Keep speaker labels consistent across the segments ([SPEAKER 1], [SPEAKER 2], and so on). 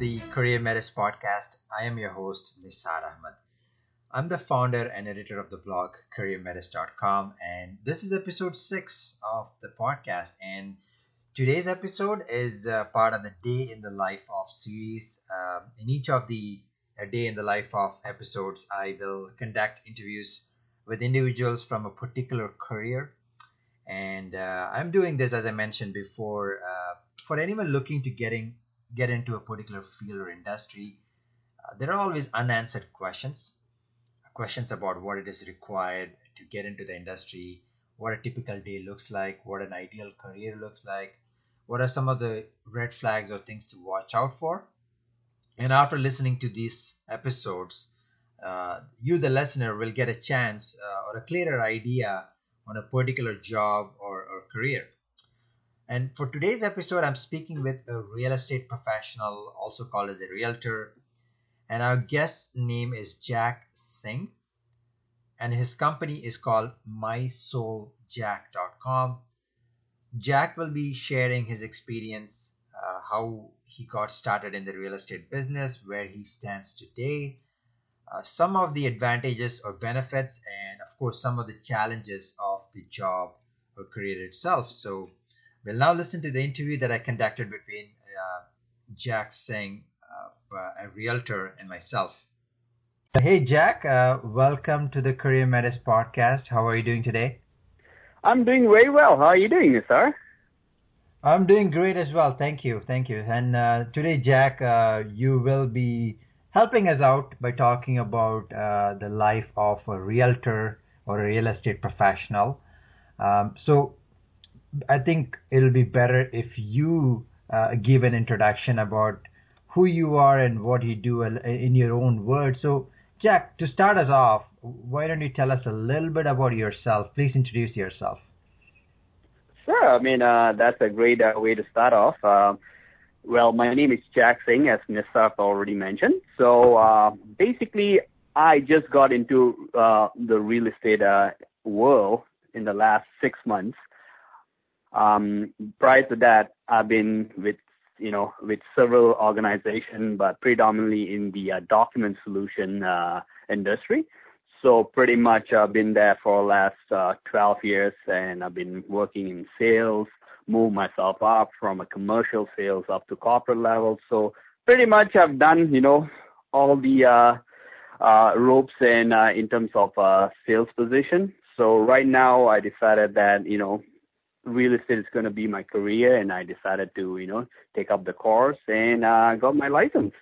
[SPEAKER 1] The Career Metis podcast. I am your host, Nisar Ahmed. I'm the founder and editor of the blog careermetis.com, and this is episode six of the podcast. And today's episode is uh, part of the Day in the Life of series. Uh, in each of the uh, Day in the Life of episodes, I will conduct interviews with individuals from a particular career. And uh, I'm doing this, as I mentioned before, uh, for anyone looking to getting get into a particular field or industry. Uh, there are always unanswered questions questions about what it is required to get into the industry, what a typical day looks like, what an ideal career looks like, what are some of the red flags or things to watch out for. And after listening to these episodes, uh, you, the listener, will get a chance uh, or a clearer idea on a particular job or, or career. And for today's episode, I'm speaking with a real estate professional, also called as a realtor, and our guest's name is Jack Singh, and his company is called MySoulJack.com. Jack will be sharing his experience, uh, how he got started in the real estate business, where he stands today, uh, some of the advantages or benefits, and of course, some of the challenges of the job or career itself. So, we'll now listen to the interview that I conducted between uh, Jack Singh uh, a realtor and myself. Hey, Jack. Uh, welcome to the Career Metis podcast. How are you doing today?
[SPEAKER 2] I'm doing very well. How are you doing, sir?
[SPEAKER 1] I'm doing great as well. Thank you. Thank you. And uh, today, Jack, uh, you will be helping us out by talking about uh, the life of a realtor or a real estate professional. Um, so I think it'll be better if you uh, give an introduction about who you are and what you do in your own words. So, Jack, to start us off, why don't you tell us a little bit about yourself? Please introduce yourself.
[SPEAKER 2] Sure. I mean, uh, that's a great uh, way to start off. Uh, well, my name is Jack Singh, as Nisar already mentioned. So, uh, basically, I just got into uh, the real estate uh, world in the last six months. Um, prior to that, I've been with you know, with several organizations, but predominantly in the uh, document solution uh, industry. So pretty much I've been there for the last uh, 12 years, and I've been working in sales, moved myself up from a commercial sales up to corporate level. So pretty much I've done, you know, all the uh, uh, ropes and uh, in terms of uh, sales position. So right now I decided that, you know, real estate is going to be my career, and I decided to, you know, take up the course and uh, got my license.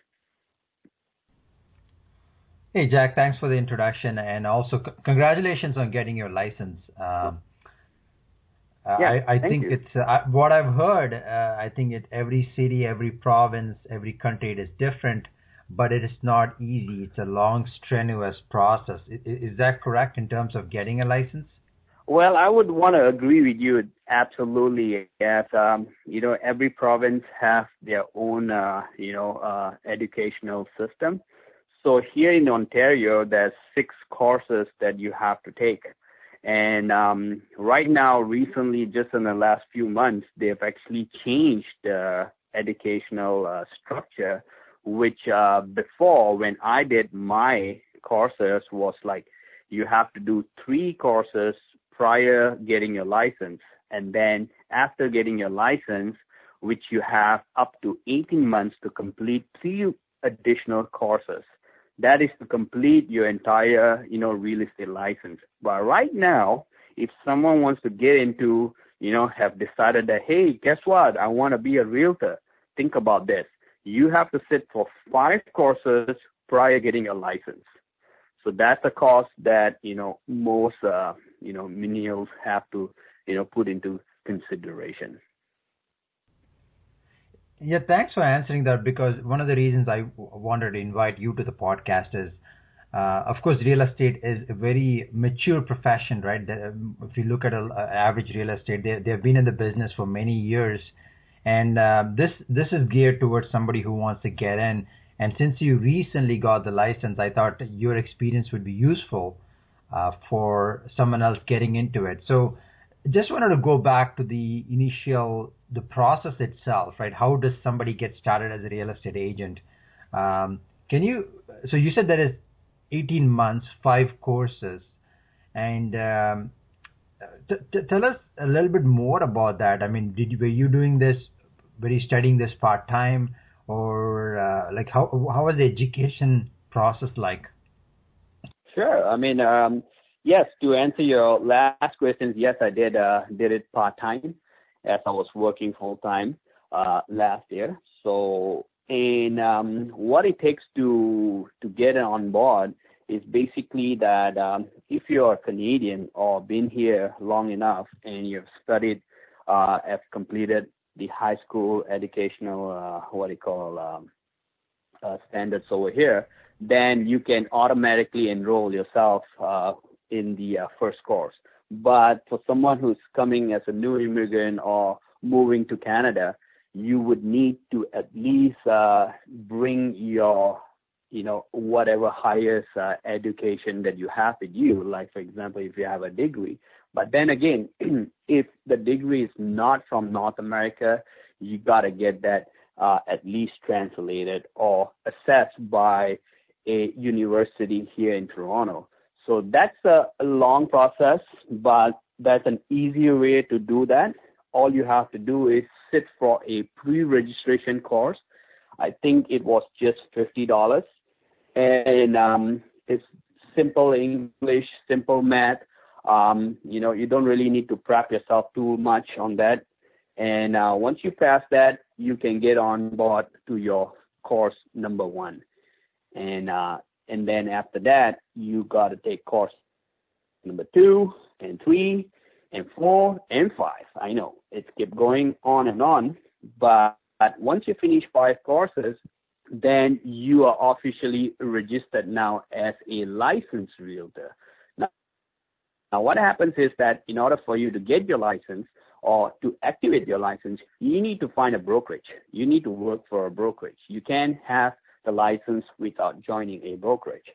[SPEAKER 1] Hey Jack, thanks for the introduction, and also c- congratulations on getting your license. Um,
[SPEAKER 2] yeah,
[SPEAKER 1] I, I think
[SPEAKER 2] you.
[SPEAKER 1] it's uh, what I've heard. Uh, I think it every city, every province, every country it is different, but it is not easy. It's a long, strenuous process. Is, is that correct in terms of getting a license?
[SPEAKER 2] Well, I would want to agree with you absolutely. Yes, um, you know, every province has their own, uh, you know, uh, educational system. So here in Ontario, there's six courses that you have to take. And um, right now, recently, just in the last few months, they've actually changed the educational uh, structure, which uh, before, when I did my courses, was like you have to do three courses prior getting your license. And then after getting your license, which you have up to 18 months to complete three additional courses. That is to complete your entire, you know, real estate license. But right now, if someone wants to get into, you know, have decided that, hey, guess what? I want to be a realtor. Think about this. You have to sit for five courses prior getting a license. So that's a cost that, you know, most, uh, you know, millennials have to, you know, put into consideration.
[SPEAKER 1] Yeah, thanks for answering that because one of the reasons I wanted to invite you to the podcast is, uh, of course, real estate is a very mature profession, right? Um, if you look at an average real estate, they they've been in the business for many years, and uh, this this is geared towards somebody who wants to get in. And since you recently got the license, I thought your experience would be useful uh, for someone else getting into it. So just wanted to go back to the initial the process itself, right? How does somebody get started as a real estate agent? Um, can you? So you said that is 18 months, five courses, and um, t- t- tell us a little bit more about that. I mean, did you, were you doing this? Were you studying this part time, or uh, like how how was the education process like?
[SPEAKER 2] Sure. I mean, um, yes. To answer your last questions, yes, I did uh, did it part time as I was working full time uh, last year. So, and um, what it takes to to get on board is basically that um, if you're Canadian or been here long enough and you've studied, uh, have completed the high school educational, uh, what do you call, um, uh, standards over here, then you can automatically enroll yourself uh, in the uh, first course. But for someone who's coming as a new immigrant or moving to Canada, you would need to at least uh, bring your you know whatever highest uh, education that you have with you like for example if you have a degree but then again if the degree is not from north america you got to get that uh, at least translated or assessed by a university here in toronto so that's a, a long process but that's an easier way to do that all you have to do is sit for a pre-registration course I think it was just fifty dollars and um, it's simple English, simple math. Um, you know, you don't really need to prep yourself too much on that. And uh, once you pass that, you can get on board to your course number one. And uh, and then after that, you got to take course number two and three and four and five. I know it's kept going on and on, but once you finish five courses, then you are officially registered now as a licensed realtor. Now, now, what happens is that in order for you to get your license or to activate your license, you need to find a brokerage. You need to work for a brokerage. You can't have the license without joining a brokerage.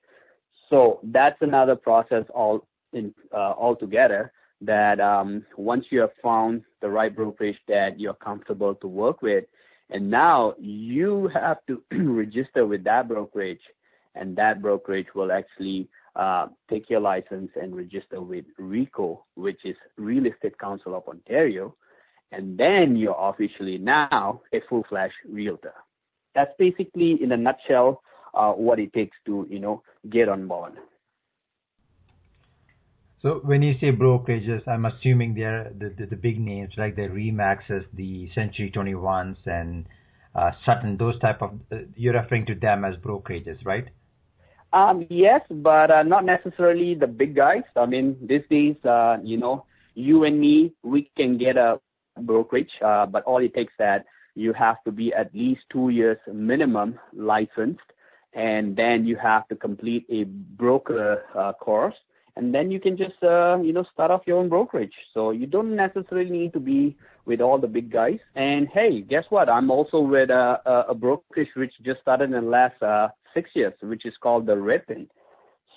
[SPEAKER 2] So that's another process all in uh, altogether. That um, once you have found the right brokerage that you're comfortable to work with, and now you have to register with that brokerage, and that brokerage will actually uh, take your license and register with RECO, which is Real Estate Council of Ontario, and then you're officially now a full-fledged realtor. That's basically, in a nutshell, uh, what it takes to you know get on board.
[SPEAKER 1] So when you say brokerages, I'm assuming they're the, the, the big names like the Remaxes, the Century 21s, and uh, Sutton. Those type of uh, you're referring to them as brokerages, right?
[SPEAKER 2] Um, yes, but uh, not necessarily the big guys. I mean, these days, uh, you know, you and me, we can get a brokerage, uh, but all it takes that you have to be at least two years minimum licensed, and then you have to complete a broker uh, course and then you can just uh, you know start off your own brokerage. So you don't necessarily need to be with all the big guys. And hey, guess what? I'm also with a, a, a brokerage which just started in the last uh, six years, which is called the RedPin.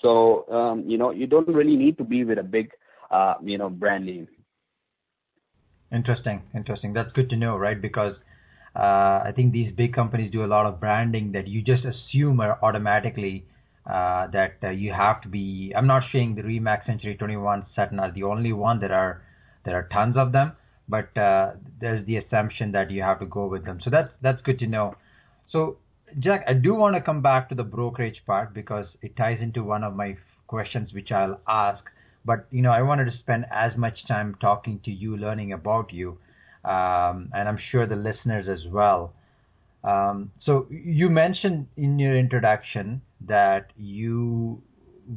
[SPEAKER 2] So um, you know you don't really need to be with a big uh, you know brand name.
[SPEAKER 1] Interesting, interesting. That's good to know, right? Because uh, I think these big companies do a lot of branding that you just assume are automatically uh, that uh, you have to be. I'm not saying the Remax Century 21 Sutton are the only one. There are there are tons of them, but uh, there's the assumption that you have to go with them. So that's that's good to know. So Jack, I do want to come back to the brokerage part because it ties into one of my questions which I'll ask. But you know, I wanted to spend as much time talking to you, learning about you, um, and I'm sure the listeners as well. Um, so you mentioned in your introduction that you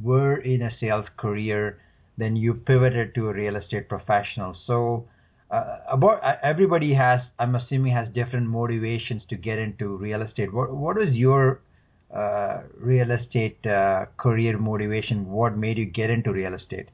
[SPEAKER 1] were in a sales career, then you pivoted to a real estate professional. So uh, about uh, everybody has, I'm assuming, has different motivations to get into real estate. What what was your uh, real estate uh, career motivation? What made you get into real estate?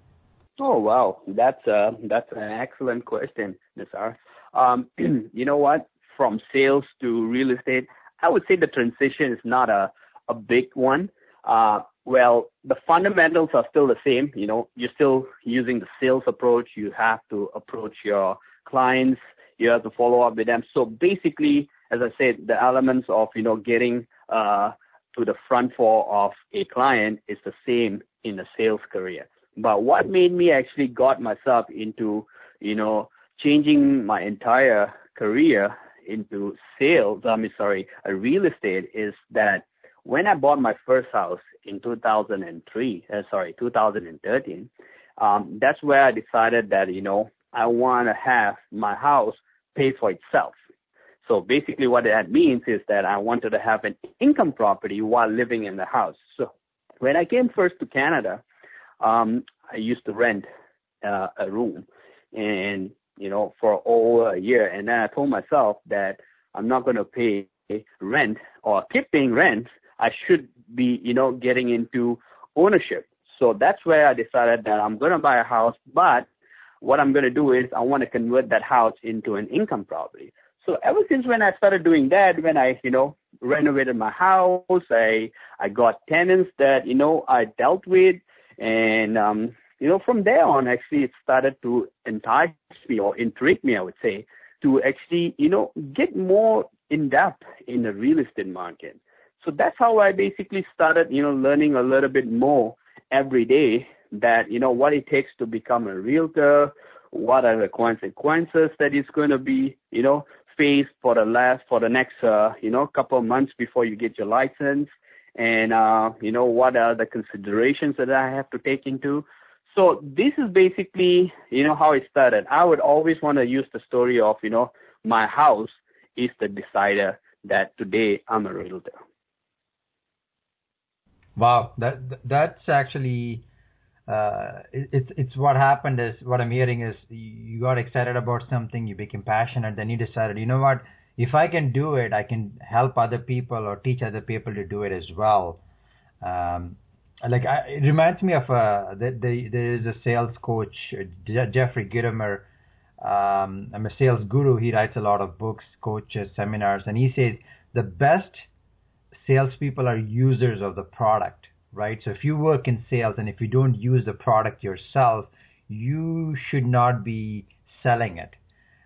[SPEAKER 2] Oh wow, that's uh, that's an excellent question, Nisar. Um, you know what? from sales to real estate, I would say the transition is not a, a big one. Uh, Well, the fundamentals are still the same. You know, you're still using the sales approach. You have to approach your clients. You have to follow up with them. So basically, as I said, the elements of, you know, getting uh, to the front floor of a client is the same in the sales career. But what made me actually got myself into, you know, changing my entire career into sales, I mean, sorry, real estate is that when I bought my first house in 2003, uh, sorry, 2013, um, that's where I decided that, you know, I want to have my house pay for itself. So basically what that means is that I wanted to have an income property while living in the house. So when I came first to Canada, um, I used to rent uh, a room and, you know, for over a year. And then I told myself that I'm not going to pay rent or keep paying rent. I should be, you know, getting into ownership. So that's where I decided that I'm going to buy a house, but what I'm going to do is I want to convert that house into an income property. So ever since when I started doing that, when I, you know, renovated my house, I, I got tenants that, you know, I dealt with and, um, you know, from there on, actually, it started to entice me or intrigue me, I would say, to actually, you know, get more in depth in the real estate market. So that's how I basically started, you know, learning a little bit more every day that, you know, what it takes to become a realtor, what are the consequences that it's going to be, you know, faced for the last, for the next, uh, you know, couple of months before you get your license and, uh, you know, what are the considerations that I have to take into. So this is basically, you know, how it started. I would always want to use the story of, you know, my house is the decider that today I'm a realtor.
[SPEAKER 1] Wow, that that's actually uh, it, it's it's what happened is what I'm hearing is you got excited about something, you became passionate, then you decided, you know what, if I can do it, I can help other people or teach other people to do it as well. Um, like I, it reminds me of uh, the, the, there is a sales coach, Jeffrey Gitomer. Um, I'm a sales guru. He writes a lot of books, coaches, seminars, and he says the best salespeople are users of the product right? So if you work in sales and if you don't use the product yourself, you should not be selling it.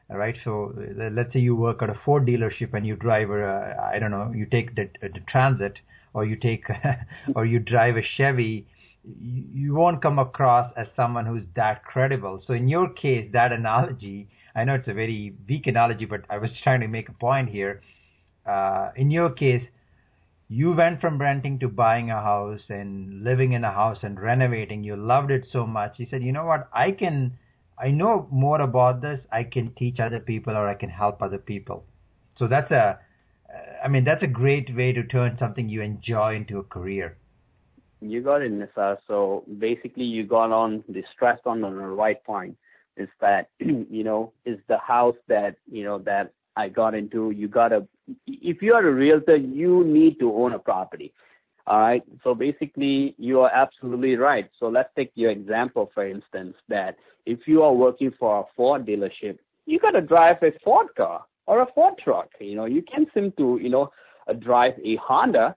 [SPEAKER 1] All right. So uh, let's say you work at a Ford dealership and you drive a, I don't know, you take the, the Transit or you take, or you drive a Chevy, you won't come across as someone who's that credible. So in your case, that analogy, I know it's a very weak analogy, but I was trying to make a point here. Uh, in your case, you went from renting to buying a house and living in a house and renovating. You loved it so much. You said, you know what? I can, I know more about this. I can teach other people or I can help other people. So that's a, I mean, that's a great way to turn something you enjoy into a career.
[SPEAKER 2] You got it, Nisar. So basically, you got on the stress on the right point. Is that you know is the house that you know that I got into. You gotta if you are a realtor, you need to own a property. All right. So basically, you are absolutely right. So let's take your example, for instance, that if you are working for a Ford dealership, you got to drive a Ford car or a Ford truck. You know, you can't seem to, you know, drive a Honda.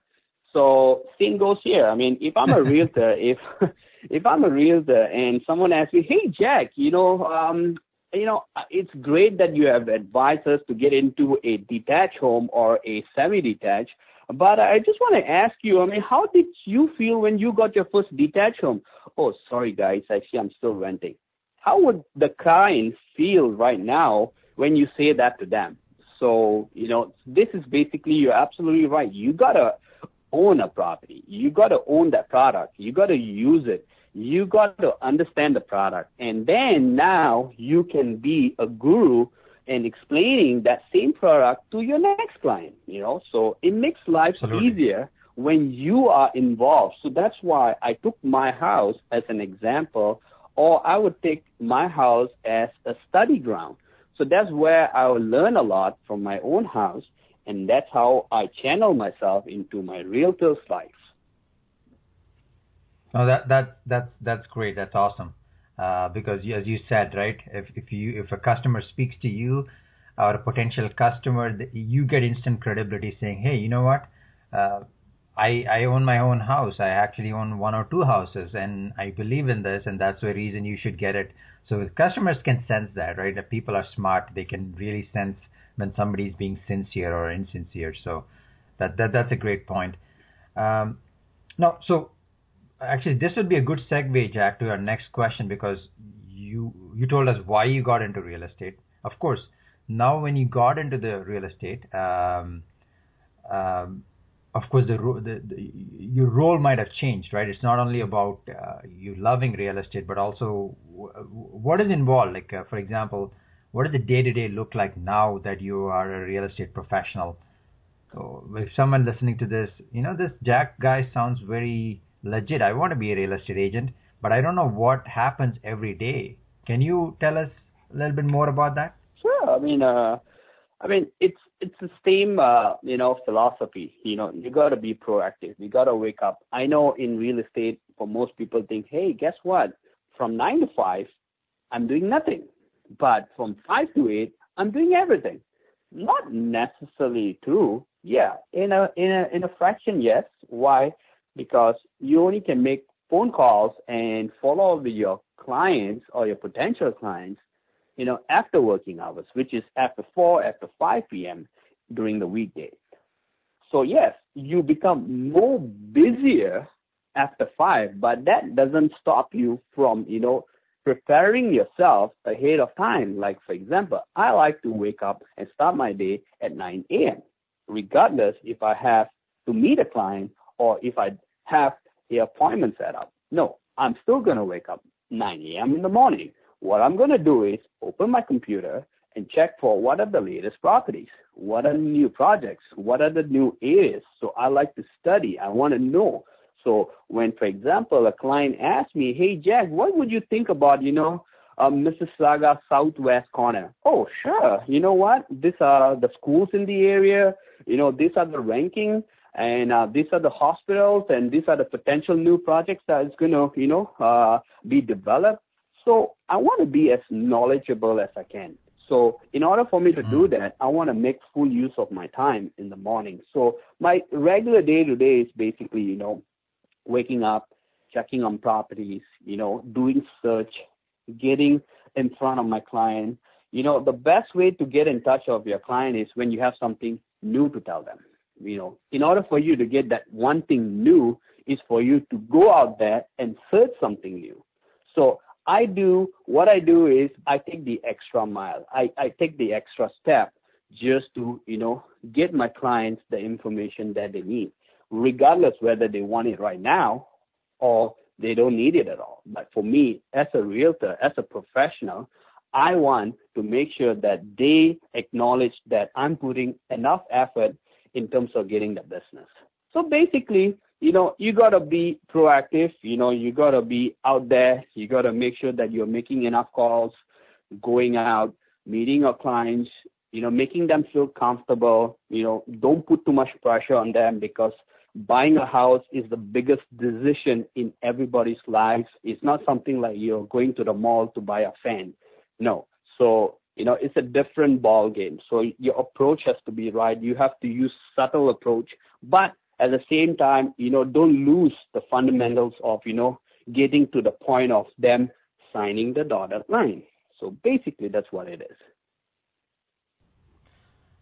[SPEAKER 2] So same goes here. I mean, if I'm a realtor, if if I'm a realtor and someone asks me, "Hey, Jack, you know, um, you know, it's great that you have advised us to get into a detached home or a semi-detached. But I just want to ask you, I mean, how did you feel when you got your first detached home? Oh, sorry, guys. Actually, I'm still renting. How would the client feel right now when you say that to them? So, you know, this is basically, you're absolutely right. You got to own a property. You got to own that product. You got to use it you got to understand the product. And then now you can be a guru and explaining that same product to your next client, you know. So it makes life Absolutely. easier when you are involved. So that's why I took my house as an example, or I would take my house as a study ground. So that's where I learn a lot from my own house, and that's how I channel myself into my realtor's life.
[SPEAKER 1] No, that that that's that's great. That's awesome. Uh, because as you said, right? If if you if a customer speaks to you or a potential customer, you get instant credibility saying, hey, you know what? Uh, I, I own my own house. I actually own one or two houses, and I believe in this, and that's the reason you should get it. So customers can sense that, right? If people are smart, they can really sense when somebody's being sincere or insincere. So that, that that's a great point. Um, now, so actually, this would be a good segue, Jack, to our next question because you you told us why you got into real estate. Of course, now when you got into the real estate, um, um, of course, the, the, the, your role might have changed, right? It's not only about uh, you loving real estate, but also w- what is involved. Like, uh, for example, what does the day to day look like now that you are a real estate professional? So, if someone listening to this, you know, this Jack guy sounds very legit. I want to be a real estate agent, but I don't know what happens every day. Can you tell us a little bit more about that?
[SPEAKER 2] Sure. I mean, uh, I mean, it's it's the same, uh, you know, philosophy. You know, you got to be proactive. You got to wake up. I know in real estate, for most people, think, hey, guess what? From nine to five, I'm doing nothing. But from five to eight, I'm doing everything. Not necessarily true. Yeah, in a in a in a fraction, yes. Why? Because you only can make phone calls and follow up with your clients or your potential clients you know, after working hours, which is after 4, after 5 p.m. during the weekday. So yes, you become more busier after 5, but that doesn't stop you from, you know, preparing yourself ahead of time. Like, for example, I like to wake up and start my day at 9 a.m., regardless if I have to meet a client or if I have the appointment set up. No, I'm still going to wake up 9 a.m. in the morning what I'm going to do is open my computer and check for what are the latest properties, what are the new projects, what are the new areas. So I like to study. I want to know. So when, for example, a client asks me, "Hey Jack, what would you think about, you know, uh, Mississauga Southwest corner?" Oh, sure. You know what? These are the schools in the area. You know, these are the ranking, and uh, these are the hospitals, and these are the potential new projects that is going to, you know, uh, be developed. So I want to be as knowledgeable as I can. So in order for me to do mm-hmm. that, I want to make full use of my time in the morning. So my regular day to day is basically, you know, waking up, checking on properties, you know, doing search, getting in front of my client. You know, the best way to get in touch of your client is when you have something new to tell them. You know, in order for you to get that one thing new is for you to go out there and search something new. So I do what I do is I take the extra mile. I, I take the extra step just to, you know, get my clients the information that they need, regardless whether they want it right now or they don't need it at all. But for me, as a realtor, as a professional, I want to make sure that they acknowledge that I'm putting enough effort in terms of getting the business. So basically, you know, you got to be proactive. You know, you got to be out there. You got to make sure that you're making enough calls, going out, meeting your clients, you know, making them feel comfortable. You know, don't put too much pressure on them because buying a house is the biggest decision in everybody's lives. It's not something like you're going to the mall to buy a fan. No. So, you know, it's a different ball game. So your approach has to be right. You have to use subtle approach, but at the same time, you know, don't lose the fundamentals of, you know, getting to the point of them signing the dotted line. So basically, that's what it is.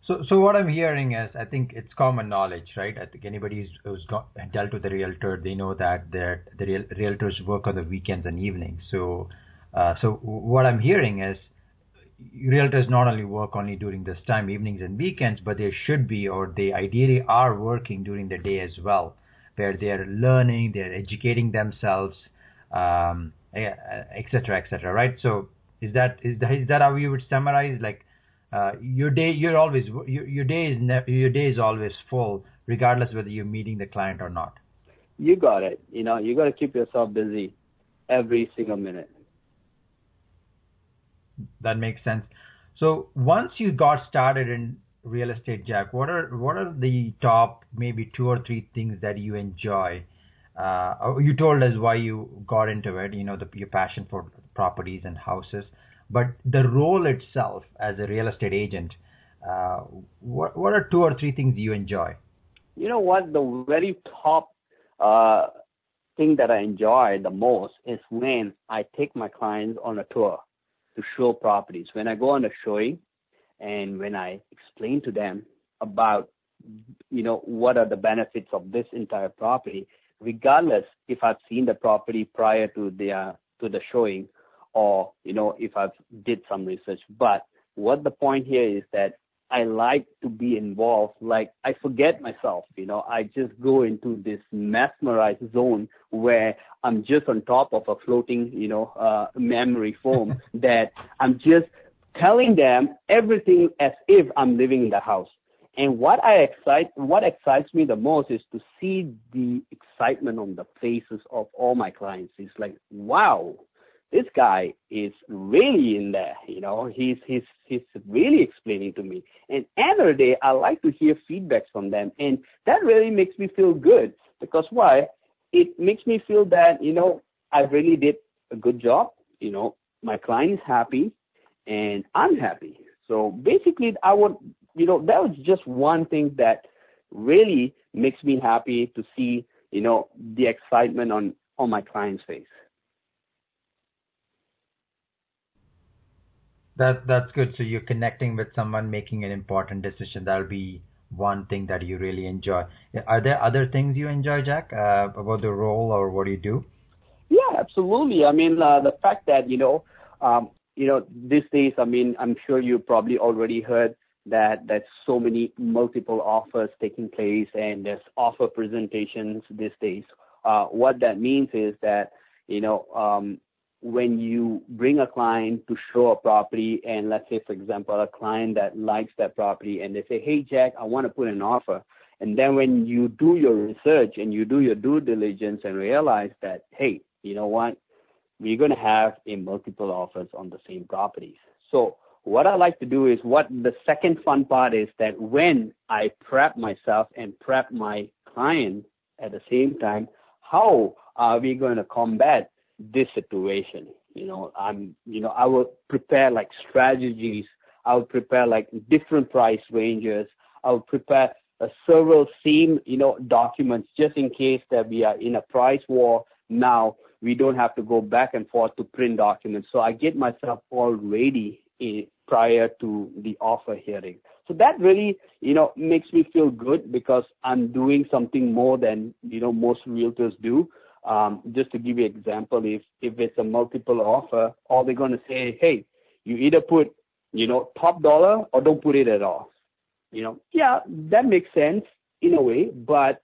[SPEAKER 1] So, so what I'm hearing is, I think it's common knowledge, right? I think anybody who's, got, dealt with a realtor, they know that that the real, realtors work on the weekends and evenings. So, uh, so what I'm hearing is, realtors not only work only during this time, evenings and weekends, but they should be or they ideally are working during the day as well, where they're learning, they're educating themselves, um, et cetera, et cetera, right? So is that is that, is that how you would summarize? Like uh, your day, you're always your, your day is ne- your day is always full, regardless whether you're meeting the client or not.
[SPEAKER 2] You got it. You know, you got to keep yourself busy every single minute
[SPEAKER 1] that makes sense. So once you got started in real estate, Jack, what are what are the top maybe two or three things that you enjoy? Uh, you told us why you got into it. You know, the, your passion for properties and houses, but the role itself as a real estate agent. Uh, what what are two or three things you enjoy?
[SPEAKER 2] you know what? The very top uh, thing that I enjoy the most is when I take my clients on a tour to show properties. When I go on a showing and when I explain to them about, you know, what are the benefits of this entire property, regardless if I've seen the property prior to the uh, to the showing or you know if I've did some research. But what the point here is that I like to be involved. Like I forget myself, you know, I just go into this mesmerized zone where I'm just on top of a floating, you know, uh, memory foam that I'm just telling them everything as if I'm living in the house. And what I excite, what excites me the most is to see the excitement on the faces of all my clients. It's like, wow, this guy is really in there. You know, he's he's he's really explaining to me. And the day, I like to hear feedbacks from them, and that really makes me feel good because why? It makes me feel that you know I really did a good job. You know, my client is happy, and I'm happy. So basically, I would you know that was just one thing that really makes me happy to see you know the excitement on on my client's face.
[SPEAKER 1] That that's good. So you're connecting with someone making an important decision. That'll be one thing that you really enjoy. Are there other things you enjoy, Jack, uh, about the role or what do you do?
[SPEAKER 2] Yeah, absolutely. I mean, uh, the fact that you know, um, you know, these days. I mean, I'm sure you probably already heard that there's so many multiple offers taking place and there's offer presentations these days. Uh, what that means is that you know um, when you bring a client to show a property and let's say for example a client that likes that property and they say hey jack i want to put an offer. And then when you do your research and you do your due diligence and realize that hey you know what? We're going to have a multiple offers on the same properties. So what i like to do is what the second fun part is that when i prep myself and prep my client at the same time how are we going to combat this situation. You know, I'm, you know, I will prepare like strategies. I will prepare like different price ranges. I will prepare a several same, you know, documents just in case that we are in a price war. Now we don't have to go back and forth to print documents. So I get myself all ready in, prior to the offer hearing. So that really, you know, makes me feel good because I'm doing something more than, you know, most realtors do. Um, just to give you an example, if if it's a multiple offer, all they're going to say, hey, you either put, you know, top dollar or don't put it at all. You know, yeah, that makes sense in a way, but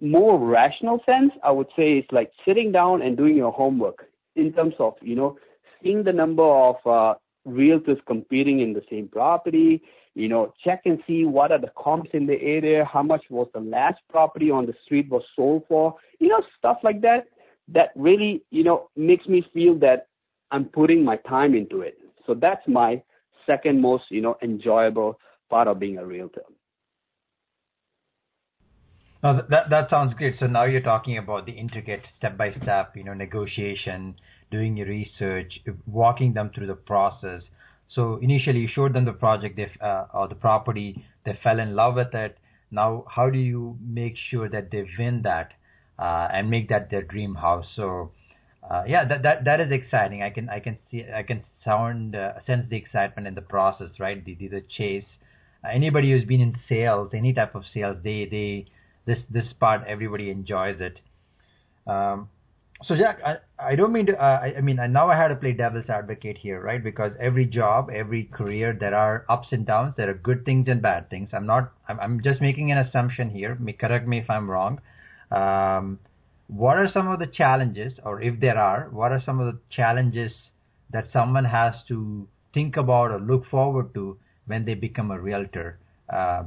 [SPEAKER 2] more rational sense, I would say, is like sitting down and doing your homework in terms of, you know, seeing the number of uh, realtors competing in the same property, you know, check and see what are the comps in the area, how much was the last property on the street was sold for, you know, stuff like that. That really, you know, makes me feel that I'm putting my time into it. So that's my second most, you know, enjoyable part of being a realtor.
[SPEAKER 1] No, that that sounds great. So now you're talking about the intricate step by step, you know, negotiation, doing your research, walking them through the process so initially you showed them the project they, uh, or the property, they fell in love with it. Now, how do you make sure that they win that uh, and make that their dream house? So, uh, yeah, that that that is exciting. I can I can see I can sound uh, sense the excitement in the process, right? The the, the chase. Anybody who's been in sales, any type of sales, they they this this part everybody enjoys it. Um, so Jack, I, I don't mean to. Uh, I, I mean, now I had to play devil's advocate here, right? Because every job, every career, there are ups and downs. There are good things and bad things. I'm not. I'm, I'm just making an assumption here. Correct me if I'm wrong. Um, what are some of the challenges, or if there are, what are some of the challenges that someone has to think about or look forward to when they become a realtor? Uh,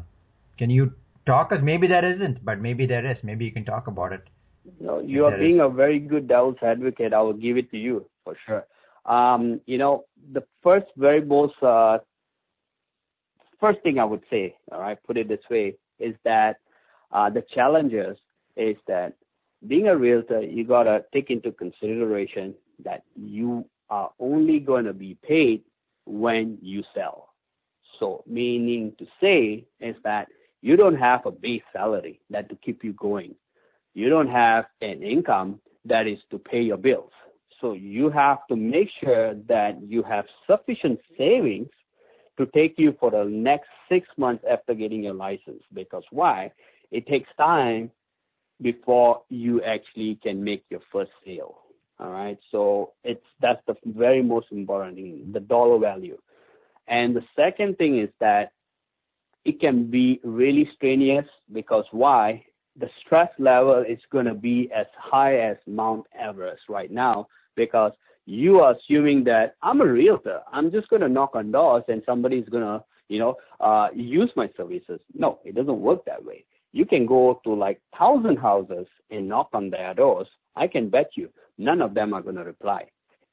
[SPEAKER 1] can you talk? Us? Maybe there isn't, but maybe there is. Maybe you can talk about it.
[SPEAKER 2] No, you are being a very good devil's advocate. I will give it to you for sure. Um, you know, the first very most uh, first thing I would say, all right, put it this way, is that uh, the challenges is that being a realtor, you gotta take into consideration that you are only going to be paid when you sell. So, meaning to say is that you don't have a base salary that to keep you going. You don't have an income that is to pay your bills. So you have to make sure that you have sufficient savings to take you for the next six months after getting your license. Because why? It takes time before you actually can make your first sale. All right. So it's that's the very most important thing, the dollar value. And the second thing is that it can be really strenuous because why? The stress level is going to be as high as Mount Everest right now because you are assuming that I'm a realtor. I'm just going to knock on doors and somebody's going to, you know, uh, use my services. No, it doesn't work that way. You can go to like thousand houses and knock on their doors. I can bet you none of them are going to reply.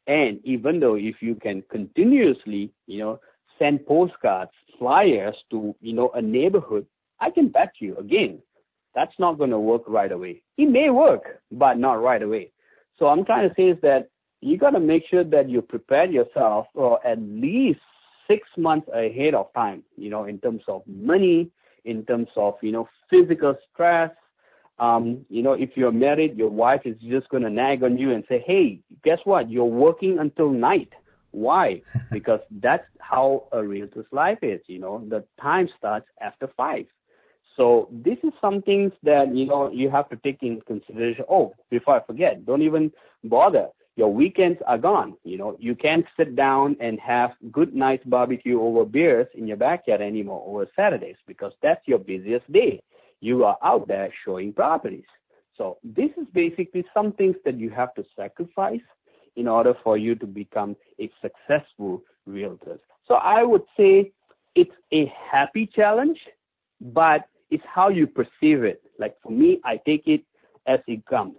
[SPEAKER 2] And even though if you can continuously, you know, send postcards, flyers to, you know, a neighborhood, I can bet you again, that's not going to work right away. It may work, but not right away. So I'm trying to say is that you got to make sure that you prepare yourself for at least six months ahead of time, you know, in terms of money, in terms of, you know, physical stress. Um, you know, if you're married, your wife is just going to nag on you and say, hey, guess what? You're working until night. Why? because that's how a realtor's life is, you know, the time starts after five. So this is some things that, you know, you have to take in consideration. Oh, before I forget, don't even bother your weekends are gone. You know, you can't sit down and have good nice barbecue over beers in your backyard anymore over Saturdays because that's your busiest day. You are out there showing properties. So this is basically some things that you have to sacrifice in order for you to become a successful realtor. So I would say it's a happy challenge, but it's how you perceive it. Like for me, I take it as it comes.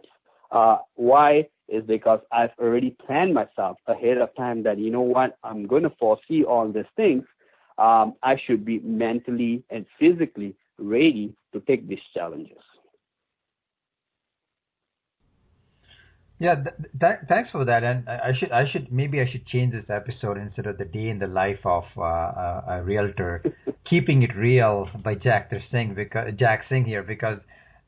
[SPEAKER 2] Uh, why? is because I've already planned myself ahead of time that, you know what, I'm going to foresee all these things. Um, I should be mentally and physically ready to take these challenges.
[SPEAKER 1] Yeah, th- th- thanks for that. And I should, I should, maybe I should change this episode instead of the day in the life of uh, a, a realtor, keeping it real by Jack Singh because Jack Singh here because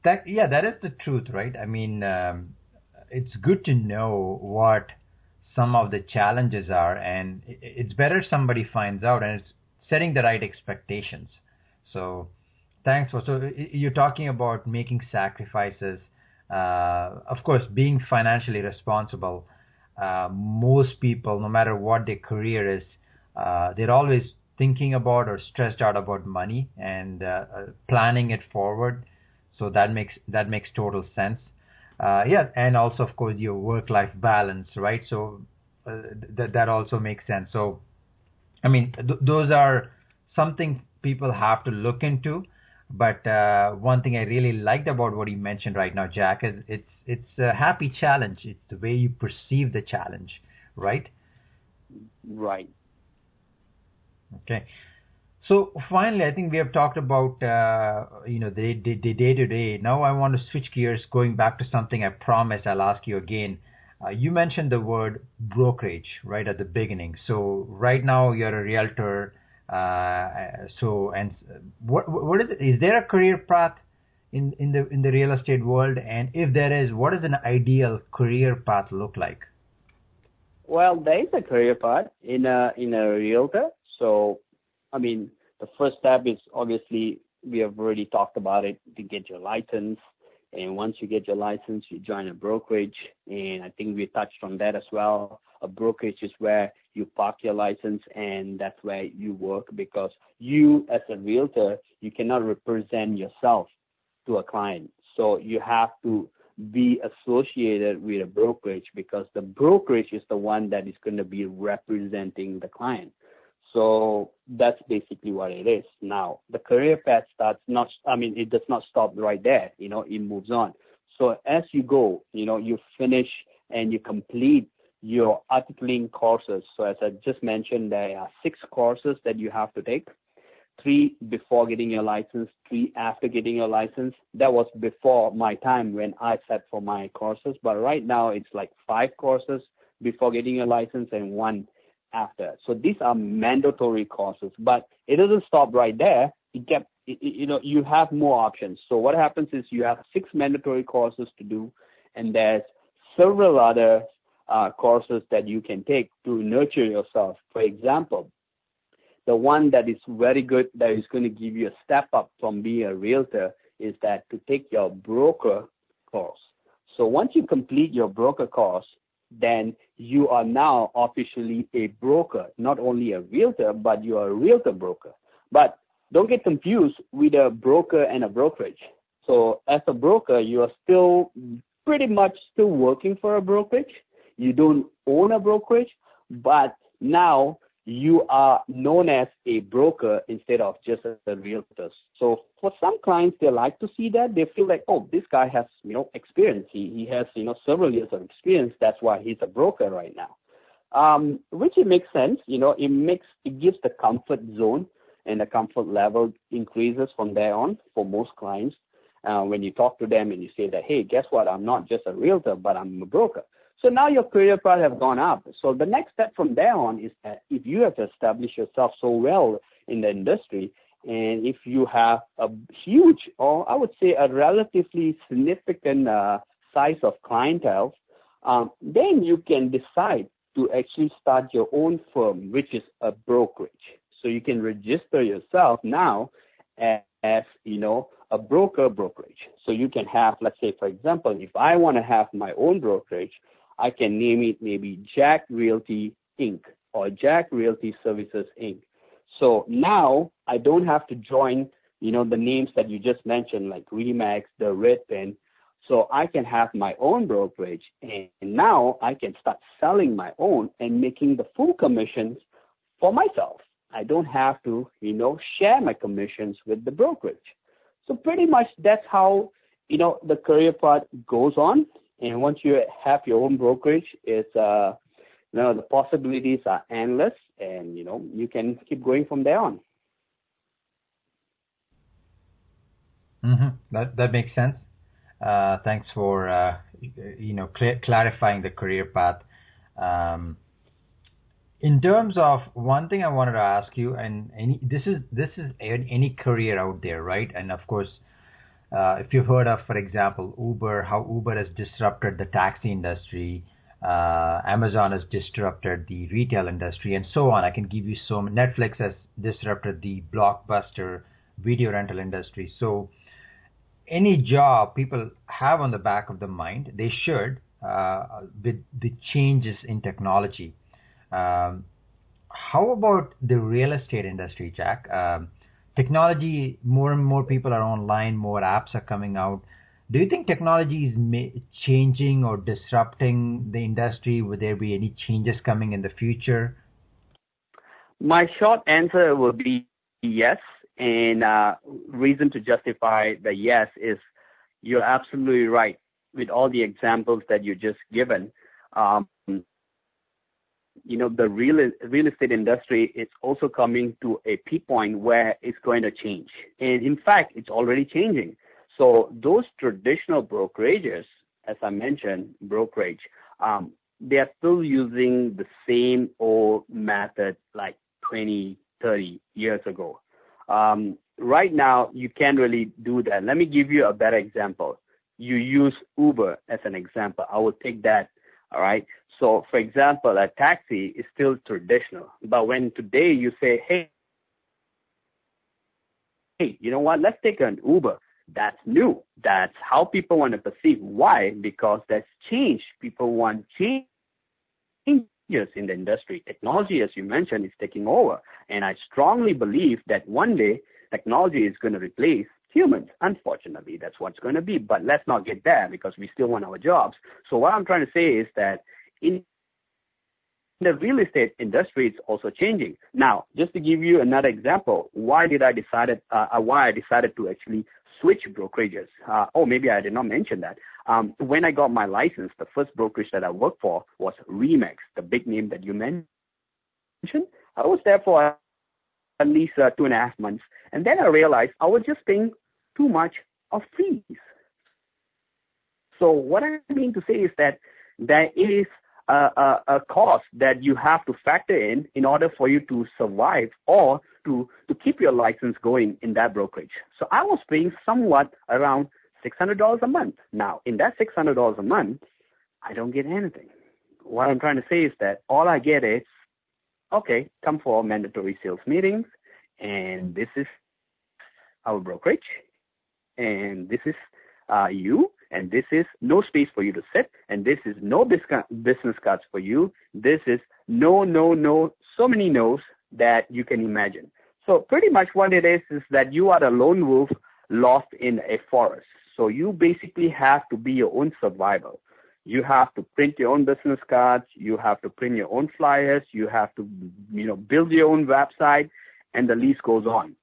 [SPEAKER 1] that, yeah, that is the truth, right? I mean, um, it's good to know what some of the challenges are, and it's better somebody finds out, and it's setting the right expectations. So, thanks for so you're talking about making sacrifices. Uh, of course, being financially responsible. Uh, most people, no matter what their career is, uh, they're always thinking about or stressed out about money and uh, uh, planning it forward. So that makes that makes total sense yeah, and also of course your work-life balance, right? So that that also makes sense. So, I mean, th- those are something people have to look into. But uh, one thing I really liked about what you mentioned right now, Jack, is it's it's a happy challenge. It's the way you perceive the challenge, right?
[SPEAKER 2] Right.
[SPEAKER 1] Okay. So finally, I think we have talked about uh, you know the, the, the day to day. Now I want to switch gears, going back to something I promised I'll ask you again. Uh, you mentioned the word brokerage right at the beginning. So right now you're a realtor. Uh, so and what what is it? Is there a career path in in the in the real estate world? And if there is, what does an ideal career path look like?
[SPEAKER 2] Well, there is a career path in a in a realtor. So I mean, the first step is obviously we have already talked about it to get your license. And once you get your license, you join a brokerage. And I think we touched on that as well. A brokerage is where you park your license and that's where you work because you, as a realtor, you cannot represent yourself to a client. So you have to be associated with a brokerage because the brokerage is the one that is going to be representing the client. So that's basically what it is. Now, the career path starts not, I mean, it does not stop right there. You know, it moves on. So as you go, you know, you finish and you complete your articling courses. So as I just mentioned, there are six courses that you have to take. Three before getting your license, three after getting your license. That was before my time when I sat for my courses. But right now it's like five courses before getting your license and one after. So these are mandatory courses, but it doesn't stop right there. It get you know, you have more options. So what happens is you have six mandatory courses to do, and there's several other uh, courses that you can take to nurture yourself. For example, the one that is very good that is going to give you a step up from being a realtor is that to take your broker course. So once you complete your broker course, then you are now officially a broker, not only a realtor, but you are a realtor broker. But don't get confused with a broker and a brokerage. So as a broker, you are still pretty much still working for a brokerage. You don't own a brokerage, but now you are known as a broker instead of just a realtor. So for some clients, they like to see that. They feel like, oh, this guy has, you know, experience. He, he has, you know, several years of experience. That's why he's a broker right now. Um, which it makes sense. You know, it makes, it gives the comfort zone and the comfort level increases from there on for most clients. Uh, when you talk to them and you say that, hey, guess what? I'm not just a realtor, but I'm a broker. So now your career path have gone up. So the next step from there on is that if you have established yourself so well in the industry, and if you have a huge, or I would say a relatively significant uh, size of clientele, um, then you can decide to actually start your own firm, which is a brokerage. So you can register yourself now as, as you know a broker brokerage. So you can have, let's say, for example, if I want to have my own brokerage, I can name it maybe Jack Realty Inc. or Jack Realty Services Inc. So now I don't have to join, you know, the names that you just mentioned, like Remax, the RedPin. So I can have my own brokerage and now I can start selling my own and making the full commissions for myself. I don't have to, you know, share my commissions with the brokerage. So pretty much that's how, you know, the career path goes on. And once you have your own brokerage, it's uh, you know the possibilities are endless, and you know you can keep going from there on.
[SPEAKER 1] Mm-hmm. That that makes sense. Uh, thanks for uh, you know cl- clarifying the career path. Um, in terms of one thing I wanted to ask you, and any this is this is any career out there, right? And of course, uh, if you've heard of, for example, Uber, how Uber has disrupted the taxi industry, uh, Amazon has disrupted the retail industry, and so on. I can give you some. Netflix has disrupted the blockbuster video rental industry. So, any job people have on the back of the mind, they should, uh, with the changes in technology. Um, how about the real estate industry, Jack? Um, technology, more and more people are online, more apps are coming out. Do you think technology is changing or disrupting the industry? Would there be any changes coming in the future?
[SPEAKER 2] My short answer would be yes. And uh, reason to justify the yes is you're absolutely right with all the examples that you just given. Um, you know, the real real estate industry is also coming to a peak point where it's going to change. And in fact, it's already changing. So those traditional brokerages, as I mentioned, brokerage, um, they are still using the same old method like 20, 30 years ago. Um, right now, you can't really do that. Let me give you a better example. You use Uber as an example. I will take that. All right. So, for example, a taxi is still traditional, but when today you say, hey, hey, you know what? Let's take an Uber. That's new. That's how people want to perceive. Why? Because that's change. People want change changes in the industry. Technology, as you mentioned, is taking over. And I strongly believe that one day technology is going to replace humans. Unfortunately, that's what's going to be. But let's not get there because we still want our jobs. So what I'm trying to say is that in the real estate industry it's also changing. Now, just to give you another example, why did I decided uh, uh, why I decided to actually switch brokerages? Uh, oh, maybe I did not mention that. Um, when I got my license, the first brokerage that I worked for was Remax, the big name that you mentioned. I was there for at least uh, two and a half months, and then I realized I was just paying too much of fees. So what I mean to say is that there is a, a, a cost that you have to factor in in order for you to survive or to, to keep your license going in that brokerage. So I was paying somewhat around $600 a month. Now, in that $600 a month, I don't get anything. What I'm trying to say is that all I get is, okay, come for mandatory sales meetings, and this is our brokerage, and this is uh, you, and this is no space for you to sit, and this is no business cards for you. This is no, no, no, so many no's that you can imagine. So pretty much what it is is that you are a lone wolf lost in a forest. So you basically have to be your own survivor. You have to print your own business cards. You have to print your own flyers. You have to, you know, build your own website, and the list goes on.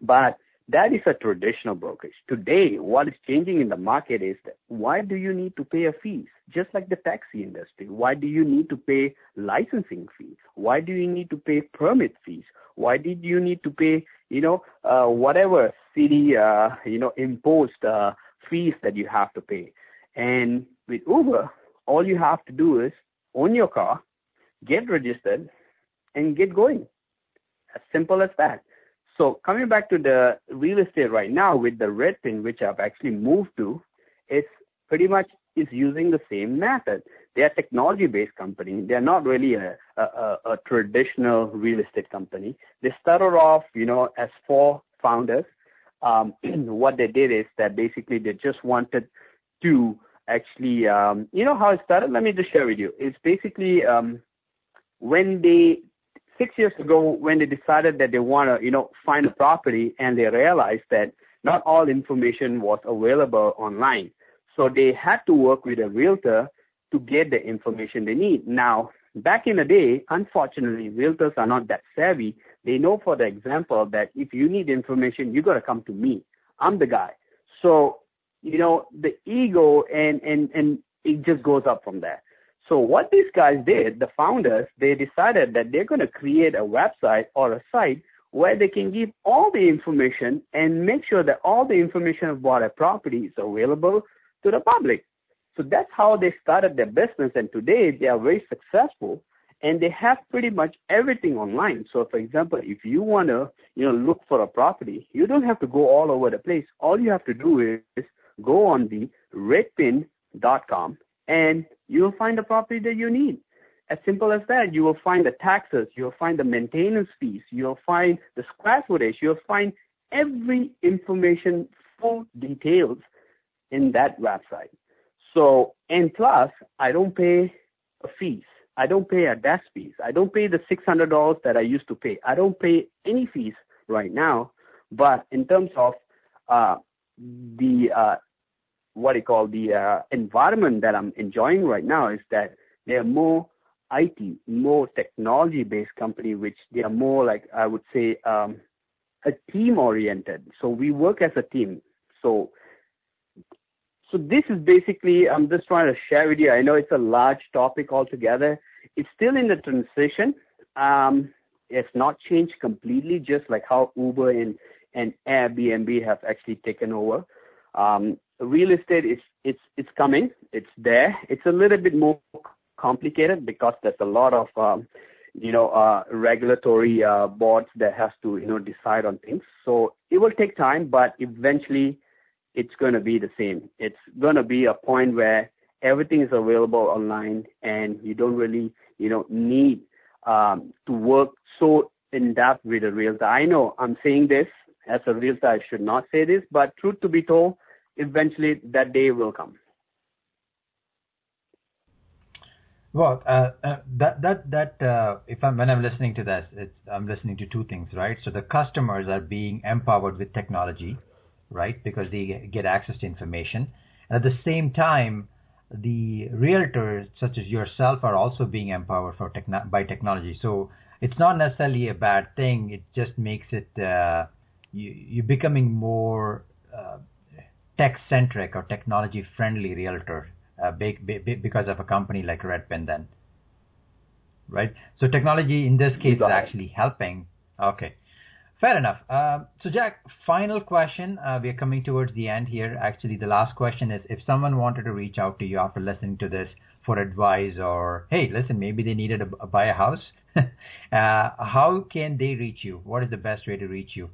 [SPEAKER 2] But that is a traditional brokerage. Today, what is changing in the market is that why do you need to pay a fees? Just like the taxi industry, why do you need to pay licensing fees? Why do you need to pay permit fees? Why did you need to pay, you know, uh, whatever city, uh, you know, imposed uh, fees that you have to pay? And with Uber, all you have to do is own your car, get registered, and get going. As simple as that. So coming back to the real estate right now with the RedPin, which I've actually moved to, it's pretty much is using the same method. They're a technology-based company. They're not really a, a, a traditional real estate company. They started off, you know, as four founders. Um, what they did is that basically they just wanted to actually, um, you know how it started? Let me just share with you. It's basically um, when they six years ago when they decided that they want to, you know, find a property and they realized that not all information was available online. So they had to work with a realtor to get the information they need. Now, back in the day, unfortunately, realtors are not that savvy. They know, for the example, that if you need information, you got to come to me. I'm the guy. So, you know, the ego and, and, and it just goes up from there. So what these guys did, the founders, they decided that they're going to create a website or a site where they can give all the information and make sure that all the information about a property is available to the public. So that's how they started their business and today they are very successful and they have pretty much everything online. So for example, if you want to, you know, look for a property, you don't have to go all over the place. All you have to do is go on the redpin.com and you will find the property that you need. As simple as that, you will find the taxes, you'll find the maintenance fees, you'll find the square footage, you'll find every information, full details in that website. So, and plus, I don't pay a fees. I don't pay a desk fees. I don't pay the $600 that I used to pay. I don't pay any fees right now. But in terms of uh, the uh, what I call the uh, environment that I'm enjoying right now is that they are more IT, more technology-based company, which they are more like I would say um, a team-oriented. So we work as a team. So so this is basically I'm just trying to share with you. I know it's a large topic altogether. It's still in the transition. Um, it's not changed completely, just like how Uber and and Airbnb have actually taken over. Um, real estate is it's it's coming. It's there. It's a little bit more complicated because there's a lot of um, you know uh, regulatory uh, boards that has to you know decide on things. So it will take time, but eventually it's going to be the same. It's going to be a point where everything is available online, and you don't really you know need um, to work so in depth with a realtor. I know I'm saying this as a realtor, I should not say this, but truth to be told, eventually that day will come.
[SPEAKER 1] Well, uh, uh, that that that uh, if I'm when I'm listening to this, I'm listening to two things, right? So the customers are being empowered with technology, right? Because they get access to information, and at the same time, the realtors such as yourself are also being empowered for by technology. So it's not necessarily a bad thing. It just makes it uh, you you're becoming more uh, tech centric or technology friendly realtor uh, because of a company like RedPin then. Right? So technology in this case is actually helping. Okay. Fair enough. Uh, so jack final question. Uh, we are coming towards the end here. Actually the last question is if someone wanted to reach out to you after listening to this for advice or hey, listen, maybe they needed to buy a house. uh, how can they reach you? What is the best way to reach you?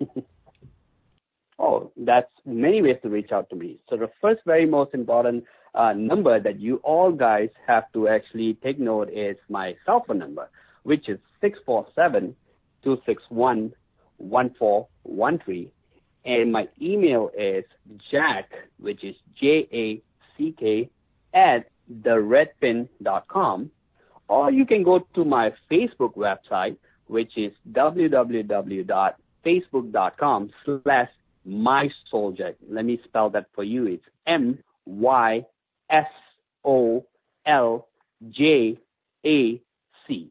[SPEAKER 2] oh, that's many ways to reach out to me. So the first, very most important uh, number that you all guys have to actually take note is my cell phone number, which is six four seven two six one one four one three, and my email is jack, which is J A C K at theredpin.com, or you can go to my Facebook website, which is www.facebook.com slash my mysouljack. Let me spell that for you. It's M Y S O L J A C.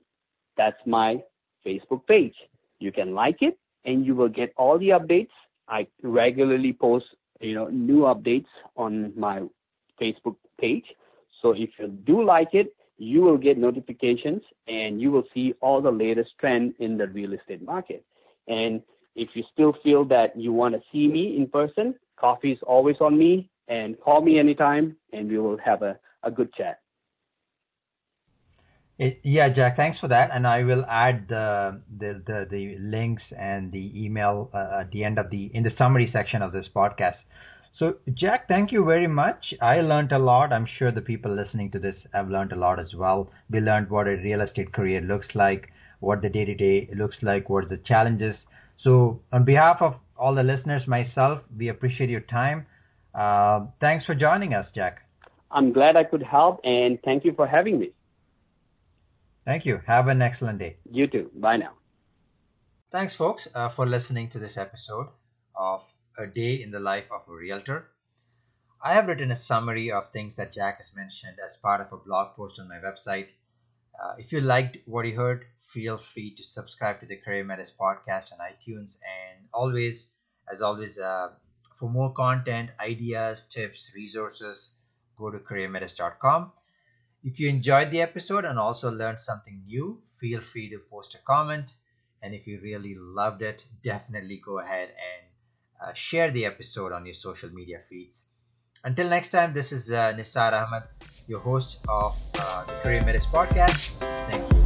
[SPEAKER 2] That's my Facebook page. You can like it and you will get all the updates. I regularly post, you know, new updates on my Facebook page. So if you do like it, you will get notifications and you will see all the latest trend in the real estate market. And if you still feel that you want to see me in person, coffee is always on me and call me anytime and we will have a, a good chat.
[SPEAKER 1] It, yeah, Jack, thanks for that. And I will add the the, the, the links and the email uh, at the end of the in the summary section of this podcast. So, Jack, thank you very much. I learned a lot. I'm sure the people listening to this have learned a lot as well. We learned what a real estate career looks like, what the day to day looks like, what the challenges. So, on behalf of all the listeners, myself, we appreciate your time. Uh, thanks for joining us, Jack.
[SPEAKER 2] I'm glad I could help, and thank you for having me.
[SPEAKER 1] Thank you. Have an excellent day.
[SPEAKER 2] You too. Bye now.
[SPEAKER 1] Thanks, folks, uh, for listening to this episode of a day in the life of a realtor. I have written a summary of things that Jack has mentioned as part of a blog post on my website. Uh, if you liked what you heard, feel free to subscribe to the Career Metis podcast on iTunes. And always, as always, uh, for more content, ideas, tips, resources, go to careermetis.com. If you enjoyed the episode and also learned something new, feel free to post a comment. And if you really loved it, definitely go ahead and uh, share the episode on your social media feeds. Until next time, this is uh, Nisar Ahmed, your host of uh, the Career Metis podcast. Thank you.